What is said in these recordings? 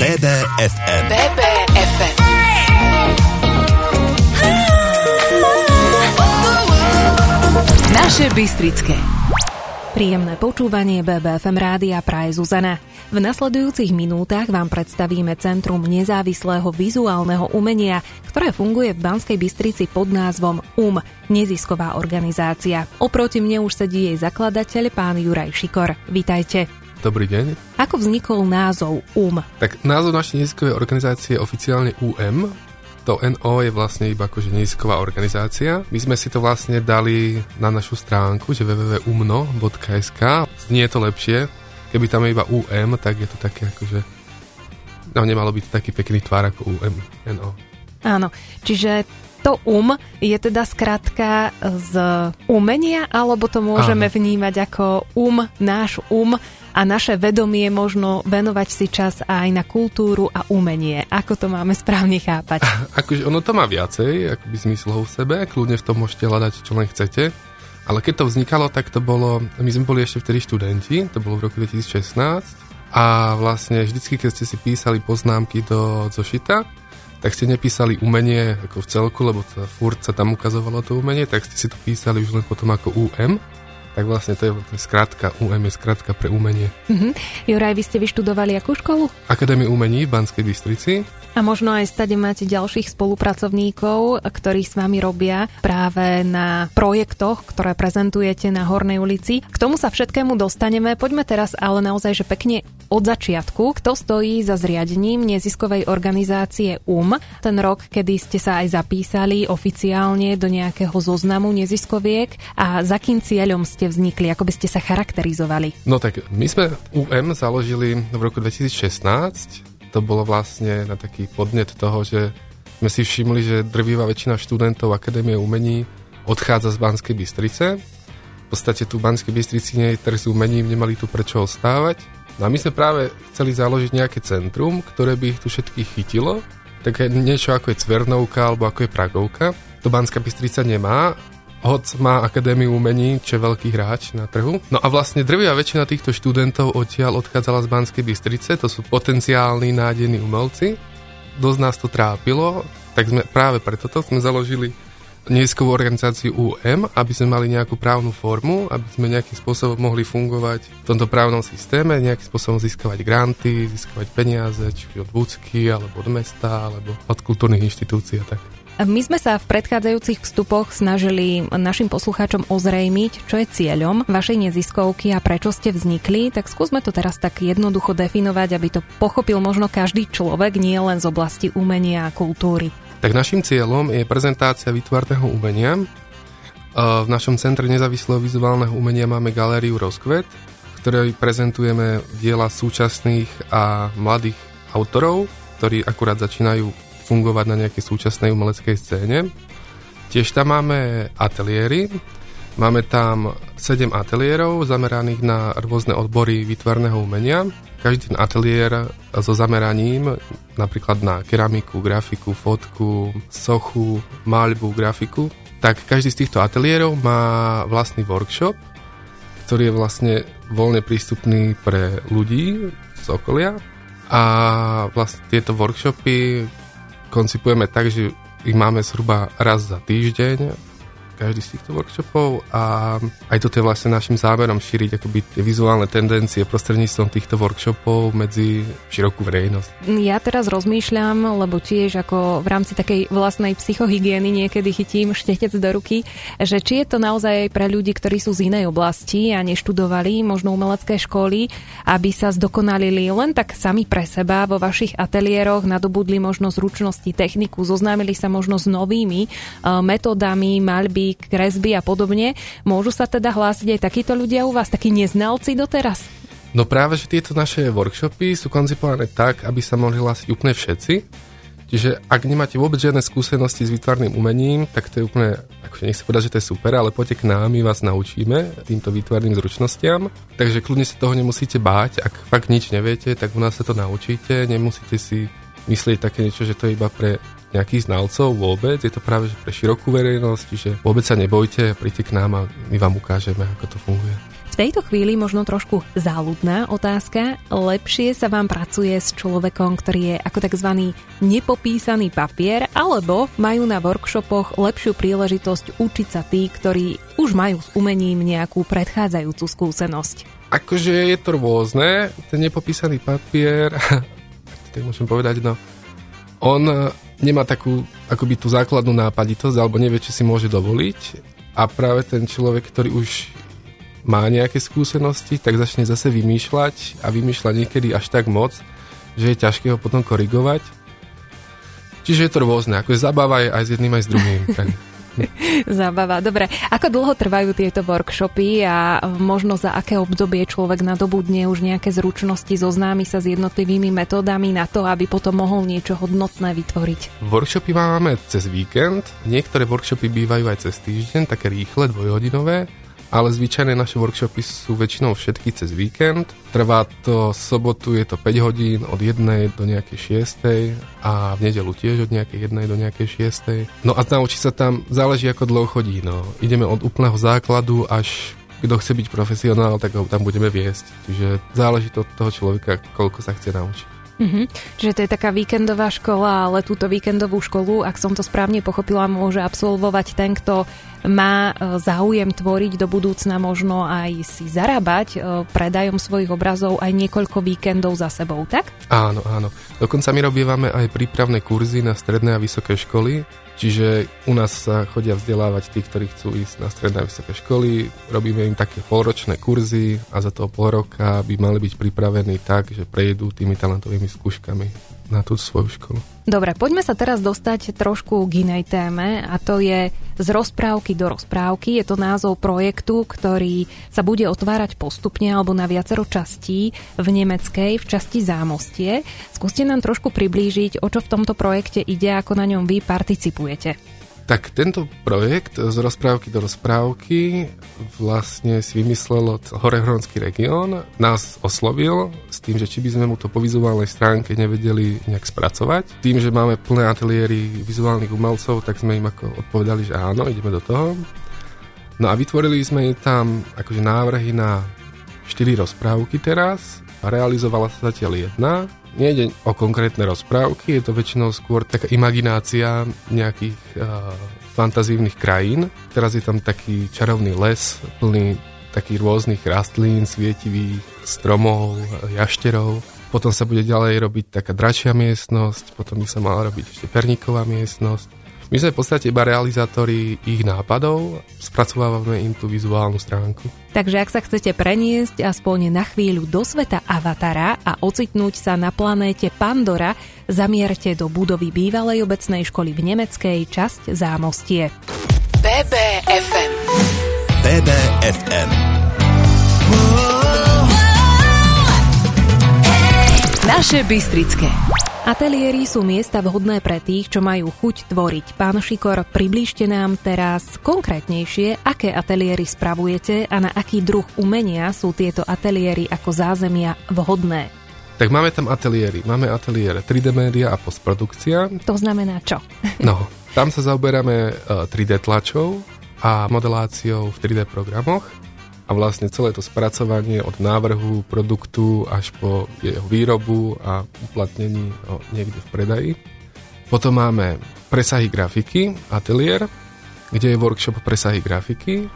BBFM. BBFM. Naše Bystrické. Príjemné počúvanie BBFM rádia praje Zuzana. V nasledujúcich minútach vám predstavíme Centrum nezávislého vizuálneho umenia, ktoré funguje v Banskej Bystrici pod názvom UM, nezisková organizácia. Oproti mne už sedí jej zakladateľ, pán Juraj Šikor. Vítajte. Dobrý deň. Ako vznikol názov UM? Tak názov našej neziskovej organizácie je oficiálne UM, to NO je vlastne iba akože nezisková organizácia. My sme si to vlastne dali na našu stránku, že www.umno.sk. Znie to lepšie. Keby tam je iba UM, tak je to také akože... No, nemalo byť taký pekný tvár ako UM, NO. Áno, čiže to um je teda skratka z umenia, alebo to môžeme Áno. vnímať ako um, náš um, a naše vedomie možno venovať si čas aj na kultúru a umenie. Ako to máme správne chápať? Akože ono to má viacej akoby zmyslov v sebe, kľudne v tom môžete hľadať, čo len chcete. Ale keď to vznikalo, tak to bolo, my sme boli ešte vtedy študenti, to bolo v roku 2016 a vlastne vždycky, keď ste si písali poznámky do zošita, tak ste nepísali umenie ako v celku, lebo to furt sa tam ukazovalo to umenie, tak ste si to písali už len potom ako UM tak vlastne to je, to je skratka, UM je skratka pre umenie. Uh-huh. Juraj, vy ste vyštudovali akú školu? Akadémiu umení v Banskej Bystrici. A možno aj stade máte ďalších spolupracovníkov, ktorí s vami robia práve na projektoch, ktoré prezentujete na Hornej ulici. K tomu sa všetkému dostaneme. Poďme teraz ale naozaj, že pekne od začiatku. Kto stojí za zriadením neziskovej organizácie UM? Ten rok, kedy ste sa aj zapísali oficiálne do nejakého zoznamu neziskoviek a za kým cieľom ste vznikli? Ako by ste sa charakterizovali? No tak my sme UM založili v roku 2016 to bolo vlastne na taký podnet toho, že sme si všimli, že drvivá väčšina študentov Akadémie umení odchádza z Banskej Bystrice. V podstate tu v Banskej Bystrici nie je s umením, nemali tu prečo ostávať. No a my sme práve chceli založiť nejaké centrum, ktoré by ich tu všetkých chytilo. Také niečo ako je Cvernovka alebo ako je Pragovka. To Banská Bystrica nemá Hoc má Akadémiu umení, čo je veľký hráč na trhu. No a vlastne drvia väčšina týchto študentov odtiaľ odchádzala z Banskej Bystrice, to sú potenciálni nádejní umelci. Dosť nás to trápilo, tak sme práve preto sme založili neziskovú organizáciu UM, aby sme mali nejakú právnu formu, aby sme nejakým spôsobom mohli fungovať v tomto právnom systéme, nejakým spôsobom získavať granty, získavať peniaze, či od vúcky, alebo od mesta, alebo od kultúrnych inštitúcií a tak. My sme sa v predchádzajúcich vstupoch snažili našim poslucháčom ozrejmiť, čo je cieľom vašej neziskovky a prečo ste vznikli, tak skúsme to teraz tak jednoducho definovať, aby to pochopil možno každý človek, nie len z oblasti umenia a kultúry. Tak našim cieľom je prezentácia výtvarného umenia. V našom Centre nezávislého vizuálneho umenia máme galériu Rozkvet, v ktorej prezentujeme diela súčasných a mladých autorov, ktorí akurát začínajú fungovať na nejakej súčasnej umeleckej scéne. Tiež tam máme ateliéry, máme tam 7 ateliérov zameraných na rôzne odbory výtvarného umenia. Každý ten ateliér so zameraním napríklad na keramiku, grafiku, fotku, sochu, maľbu, grafiku, tak každý z týchto ateliérov má vlastný workshop, ktorý je vlastne voľne prístupný pre ľudí z okolia a vlastne tieto workshopy koncipujeme tak, že ich máme zhruba raz za týždeň každý z týchto workshopov a aj toto je vlastne našim zámerom šíriť akoby tie vizuálne tendencie prostredníctvom týchto workshopov medzi širokú verejnosť. Ja teraz rozmýšľam, lebo tiež ako v rámci takej vlastnej psychohygieny niekedy chytím štetec do ruky, že či je to naozaj pre ľudí, ktorí sú z inej oblasti a neštudovali možno umelecké školy, aby sa zdokonalili len tak sami pre seba vo vašich ateliéroch, nadobudli možno zručnosti, techniku, zoznámili sa možno s novými uh, metódami maľby, kresby a podobne. Môžu sa teda hlásiť aj takíto ľudia u vás, takí neznalci doteraz? No práve, že tieto naše workshopy sú koncipované tak, aby sa mohli hlásiť úplne všetci. Čiže ak nemáte vôbec žiadne skúsenosti s výtvarným umením, tak to je úplne, akože nech sa povedať, že to je super, ale poďte k nám, my vás naučíme týmto výtvarným zručnostiam. Takže kľudne sa toho nemusíte báť, ak fakt nič neviete, tak u nás sa to naučíte, nemusíte si myslieť také niečo, že to je iba pre nejakých znalcov vôbec, je to práve pre širokú verejnosť, čiže vôbec sa nebojte, príďte k nám a my vám ukážeme, ako to funguje. V tejto chvíli možno trošku záľudná otázka. Lepšie sa vám pracuje s človekom, ktorý je ako tzv. nepopísaný papier, alebo majú na workshopoch lepšiu príležitosť učiť sa tí, ktorí už majú s umením nejakú predchádzajúcu skúsenosť? Akože je to rôzne. Ten nepopísaný papier, tak môžem povedať, no on nemá takú akoby tú základnú nápaditosť alebo nevie, či si môže dovoliť a práve ten človek, ktorý už má nejaké skúsenosti, tak začne zase vymýšľať a vymýšľať niekedy až tak moc, že je ťažké ho potom korigovať. Čiže je to rôzne, ako je zabáva aj s jedným aj s druhým. Tak. Zábava. Dobre, ako dlho trvajú tieto workshopy a možno za aké obdobie človek nadobudne už nejaké zručnosti, zoznámi sa s jednotlivými metódami na to, aby potom mohol niečo hodnotné vytvoriť? Workshopy máme cez víkend, niektoré workshopy bývajú aj cez týždeň, také rýchle, dvojhodinové ale zvyčajné naše workshopy sú väčšinou všetky cez víkend. Trvá to sobotu, je to 5 hodín od 1 do nejakej 6 a v nedelu tiež od nejakej 1 do nejakej 6. No a naučí sa tam, záleží ako dlho chodí. No. Ideme od úplného základu až kto chce byť profesionál, tak ho tam budeme viesť. Čiže záleží to od toho človeka, koľko sa chce naučiť. Mm-hmm. Čiže to je taká víkendová škola, ale túto víkendovú školu, ak som to správne pochopila, môže absolvovať ten, kto má e, záujem tvoriť do budúcna možno aj si zarábať e, predajom svojich obrazov aj niekoľko víkendov za sebou, tak? Áno, áno. Dokonca my robívame aj prípravné kurzy na stredné a vysoké školy, Čiže u nás sa chodia vzdelávať tí, ktorí chcú ísť na stredné a vysoké školy, robíme im také polročné kurzy a za toho pol roka by mali byť pripravení tak, že prejdú tými talentovými skúškami na tú svoju školu. Dobre, poďme sa teraz dostať trošku k inej téme a to je z rozprávky do rozprávky. Je to názov projektu, ktorý sa bude otvárať postupne alebo na viacero častí v nemeckej, v časti Zámostie. Skúste nám trošku priblížiť, o čo v tomto projekte ide, ako na ňom vy participujete. Tak tento projekt z rozprávky do rozprávky vlastne si vymyslel Horehronský región, nás oslovil s tým, že či by sme mu to po vizuálnej stránke nevedeli nejak spracovať. Tým, že máme plné ateliéry vizuálnych umelcov, tak sme im ako odpovedali, že áno, ideme do toho. No a vytvorili sme tam akože návrhy na 4 rozprávky teraz realizovala sa zatiaľ jedna nejde o konkrétne rozprávky, je to väčšinou skôr taká imaginácia nejakých uh, fantazívnych krajín. Teraz je tam taký čarovný les plný takých rôznych rastlín, svietivých stromov, jašterov. Potom sa bude ďalej robiť taká dračia miestnosť, potom by sa mala robiť ešte perníková miestnosť. My sme v podstate iba realizátori ich nápadov, spracovávame im tú vizuálnu stránku. Takže ak sa chcete preniesť aspoň na chvíľu do sveta Avatara a ocitnúť sa na planéte Pandora, zamierte do budovy bývalej obecnej školy v nemeckej časť Zámostie. BBFM BBFM Naše Bystrické Ateliéry sú miesta vhodné pre tých, čo majú chuť tvoriť. Pán Šikor, približte nám teraz konkrétnejšie, aké ateliéry spravujete a na aký druh umenia sú tieto ateliéry ako zázemia vhodné. Tak máme tam ateliéry. Máme ateliér 3D média a postprodukcia. To znamená čo? No, tam sa zaoberáme 3D e, tlačov a modeláciou v 3D programoch a vlastne celé to spracovanie od návrhu produktu až po jeho výrobu a uplatnení no, niekde v predaji. Potom máme presahy grafiky, ateliér, kde je workshop presahy grafiky.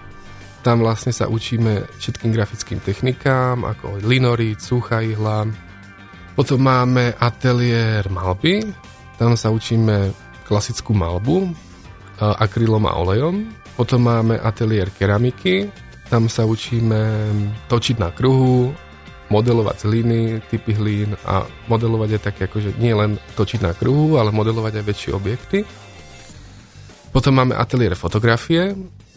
Tam vlastne sa učíme všetkým grafickým technikám, ako linorit, suchá ihla. Potom máme ateliér malby, tam sa učíme klasickú malbu akrylom a olejom. Potom máme ateliér keramiky, tam sa učíme točiť na kruhu, modelovať hliny, typy hlín a modelovať aj také akože nie len točiť na kruhu, ale modelovať aj väčšie objekty. Potom máme ateliér fotografie,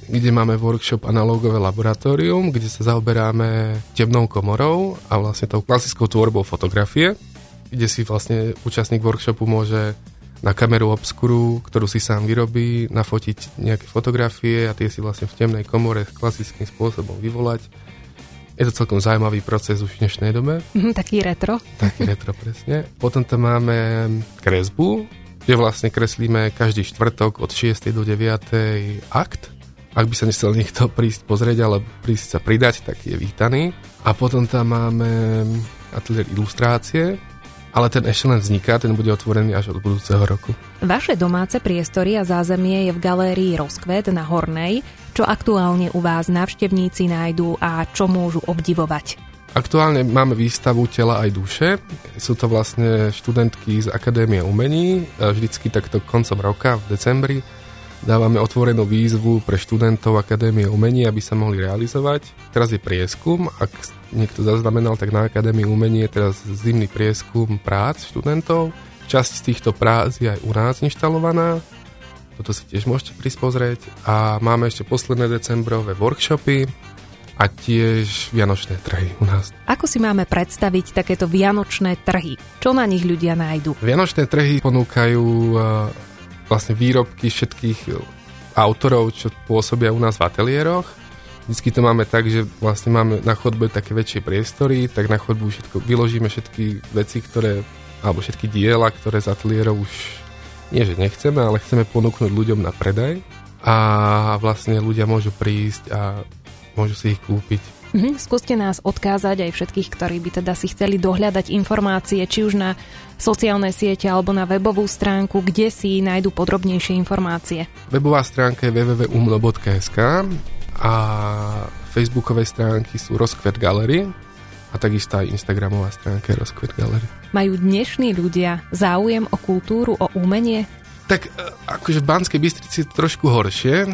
kde máme workshop analógové laboratórium, kde sa zaoberáme temnou komorou a vlastne tou klasickou tvorbou fotografie, kde si vlastne účastník workshopu môže na kameru obskuru, ktorú si sám vyrobí, nafotiť nejaké fotografie a tie si vlastne v temnej komore klasickým spôsobom vyvolať. Je to celkom zaujímavý proces už v dnešnej dobe. Mm, taký retro. Taký retro, presne. Potom tam máme kresbu, kde vlastne kreslíme každý štvrtok od 6. do 9. akt ak by sa nechcel niekto prísť pozrieť alebo prísť sa pridať, tak je vítaný. A potom tam máme ateliér ilustrácie, ale ten ešte len vzniká, ten bude otvorený až od budúceho roku. Vaše domáce priestory a zázemie je v galérii Rozkvet na Hornej. Čo aktuálne u vás návštevníci nájdú a čo môžu obdivovať? Aktuálne máme výstavu Tela aj duše. Sú to vlastne študentky z Akadémie umení. Vždycky takto koncom roka, v decembri, dávame otvorenú výzvu pre študentov Akadémie umení, aby sa mohli realizovať. Teraz je prieskum, ak niekto zaznamenal, tak na Akadémii umení je teraz zimný prieskum prác študentov. Časť z týchto prác je aj u nás inštalovaná, toto si tiež môžete prispozrieť. A máme ešte posledné decembrové workshopy, a tiež vianočné trhy u nás. Ako si máme predstaviť takéto vianočné trhy? Čo na nich ľudia nájdu? Vianočné trhy ponúkajú vlastne výrobky všetkých e, autorov, čo pôsobia u nás v ateliéroch. Vždycky to máme tak, že vlastne máme na chodbe také väčšie priestory, tak na chodbu všetko, vyložíme všetky veci, ktoré, alebo všetky diela, ktoré z ateliérov už nie, že nechceme, ale chceme ponúknuť ľuďom na predaj. A vlastne ľudia môžu prísť a môžu si ich kúpiť Mm-hmm. Skúste nás odkázať aj všetkých, ktorí by teda si chceli dohľadať informácie, či už na sociálne siete alebo na webovú stránku, kde si nájdu podrobnejšie informácie. Webová stránka je www.umno.sk a facebookové stránky sú Rozkvet Gallery a takisto aj Instagramová stránka Rozkvet Gallery. Majú dnešní ľudia záujem o kultúru, o umenie? Tak e, akože v Banskej Bystrici je trošku horšie,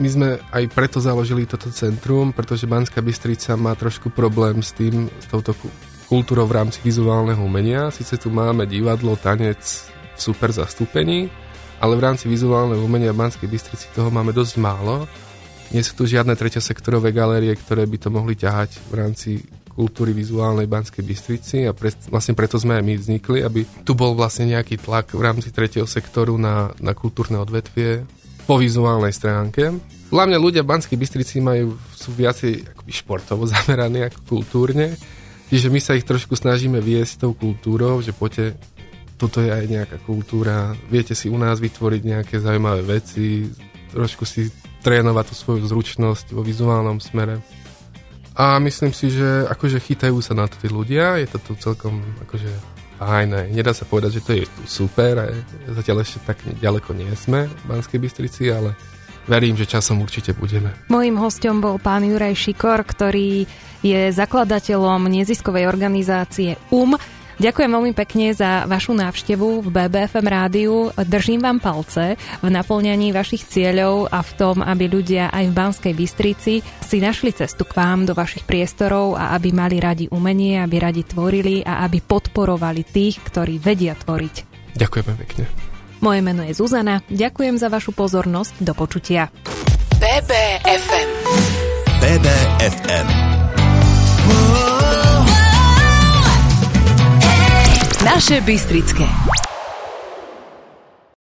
my sme aj preto založili toto centrum, pretože Banská Bystrica má trošku problém s tým, s touto kultúrou v rámci vizuálneho umenia. Sice tu máme divadlo, tanec v super zastúpení, ale v rámci vizuálneho umenia v Banskej Bystrici toho máme dosť málo. Nie sú tu žiadne treťosektorové galérie, ktoré by to mohli ťahať v rámci kultúry vizuálnej Banskej Bystrici a pre, vlastne preto sme aj my vznikli, aby tu bol vlastne nejaký tlak v rámci tretieho sektoru na, na kultúrne odvetvie po vizuálnej stránke. Podľa ľudia v Banskej Bystrici majú, sú viacej akoby športovo zameraní ako kultúrne, čiže my sa ich trošku snažíme viesť tou kultúrou, že poďte, toto je aj nejaká kultúra, viete si u nás vytvoriť nejaké zaujímavé veci, trošku si trénovať tú svoju zručnosť vo vizuálnom smere. A myslím si, že akože chytajú sa na to tí ľudia, je to tu celkom akože fajné. Nedá sa povedať, že to je super, zatiaľ ešte tak ďaleko nie sme v Banskej Bystrici, ale verím, že časom určite budeme. Mojím hostom bol pán Juraj Šikor, ktorý je zakladateľom neziskovej organizácie UM, Ďakujem veľmi pekne za vašu návštevu v BBFM rádiu. Držím vám palce v naplňaní vašich cieľov a v tom, aby ľudia aj v Banskej Bystrici si našli cestu k vám do vašich priestorov a aby mali radi umenie, aby radi tvorili a aby podporovali tých, ktorí vedia tvoriť. Ďakujeme pekne. Moje meno je Zuzana. Ďakujem za vašu pozornosť. Do počutia. BBFM BBFM Naše Bystrické.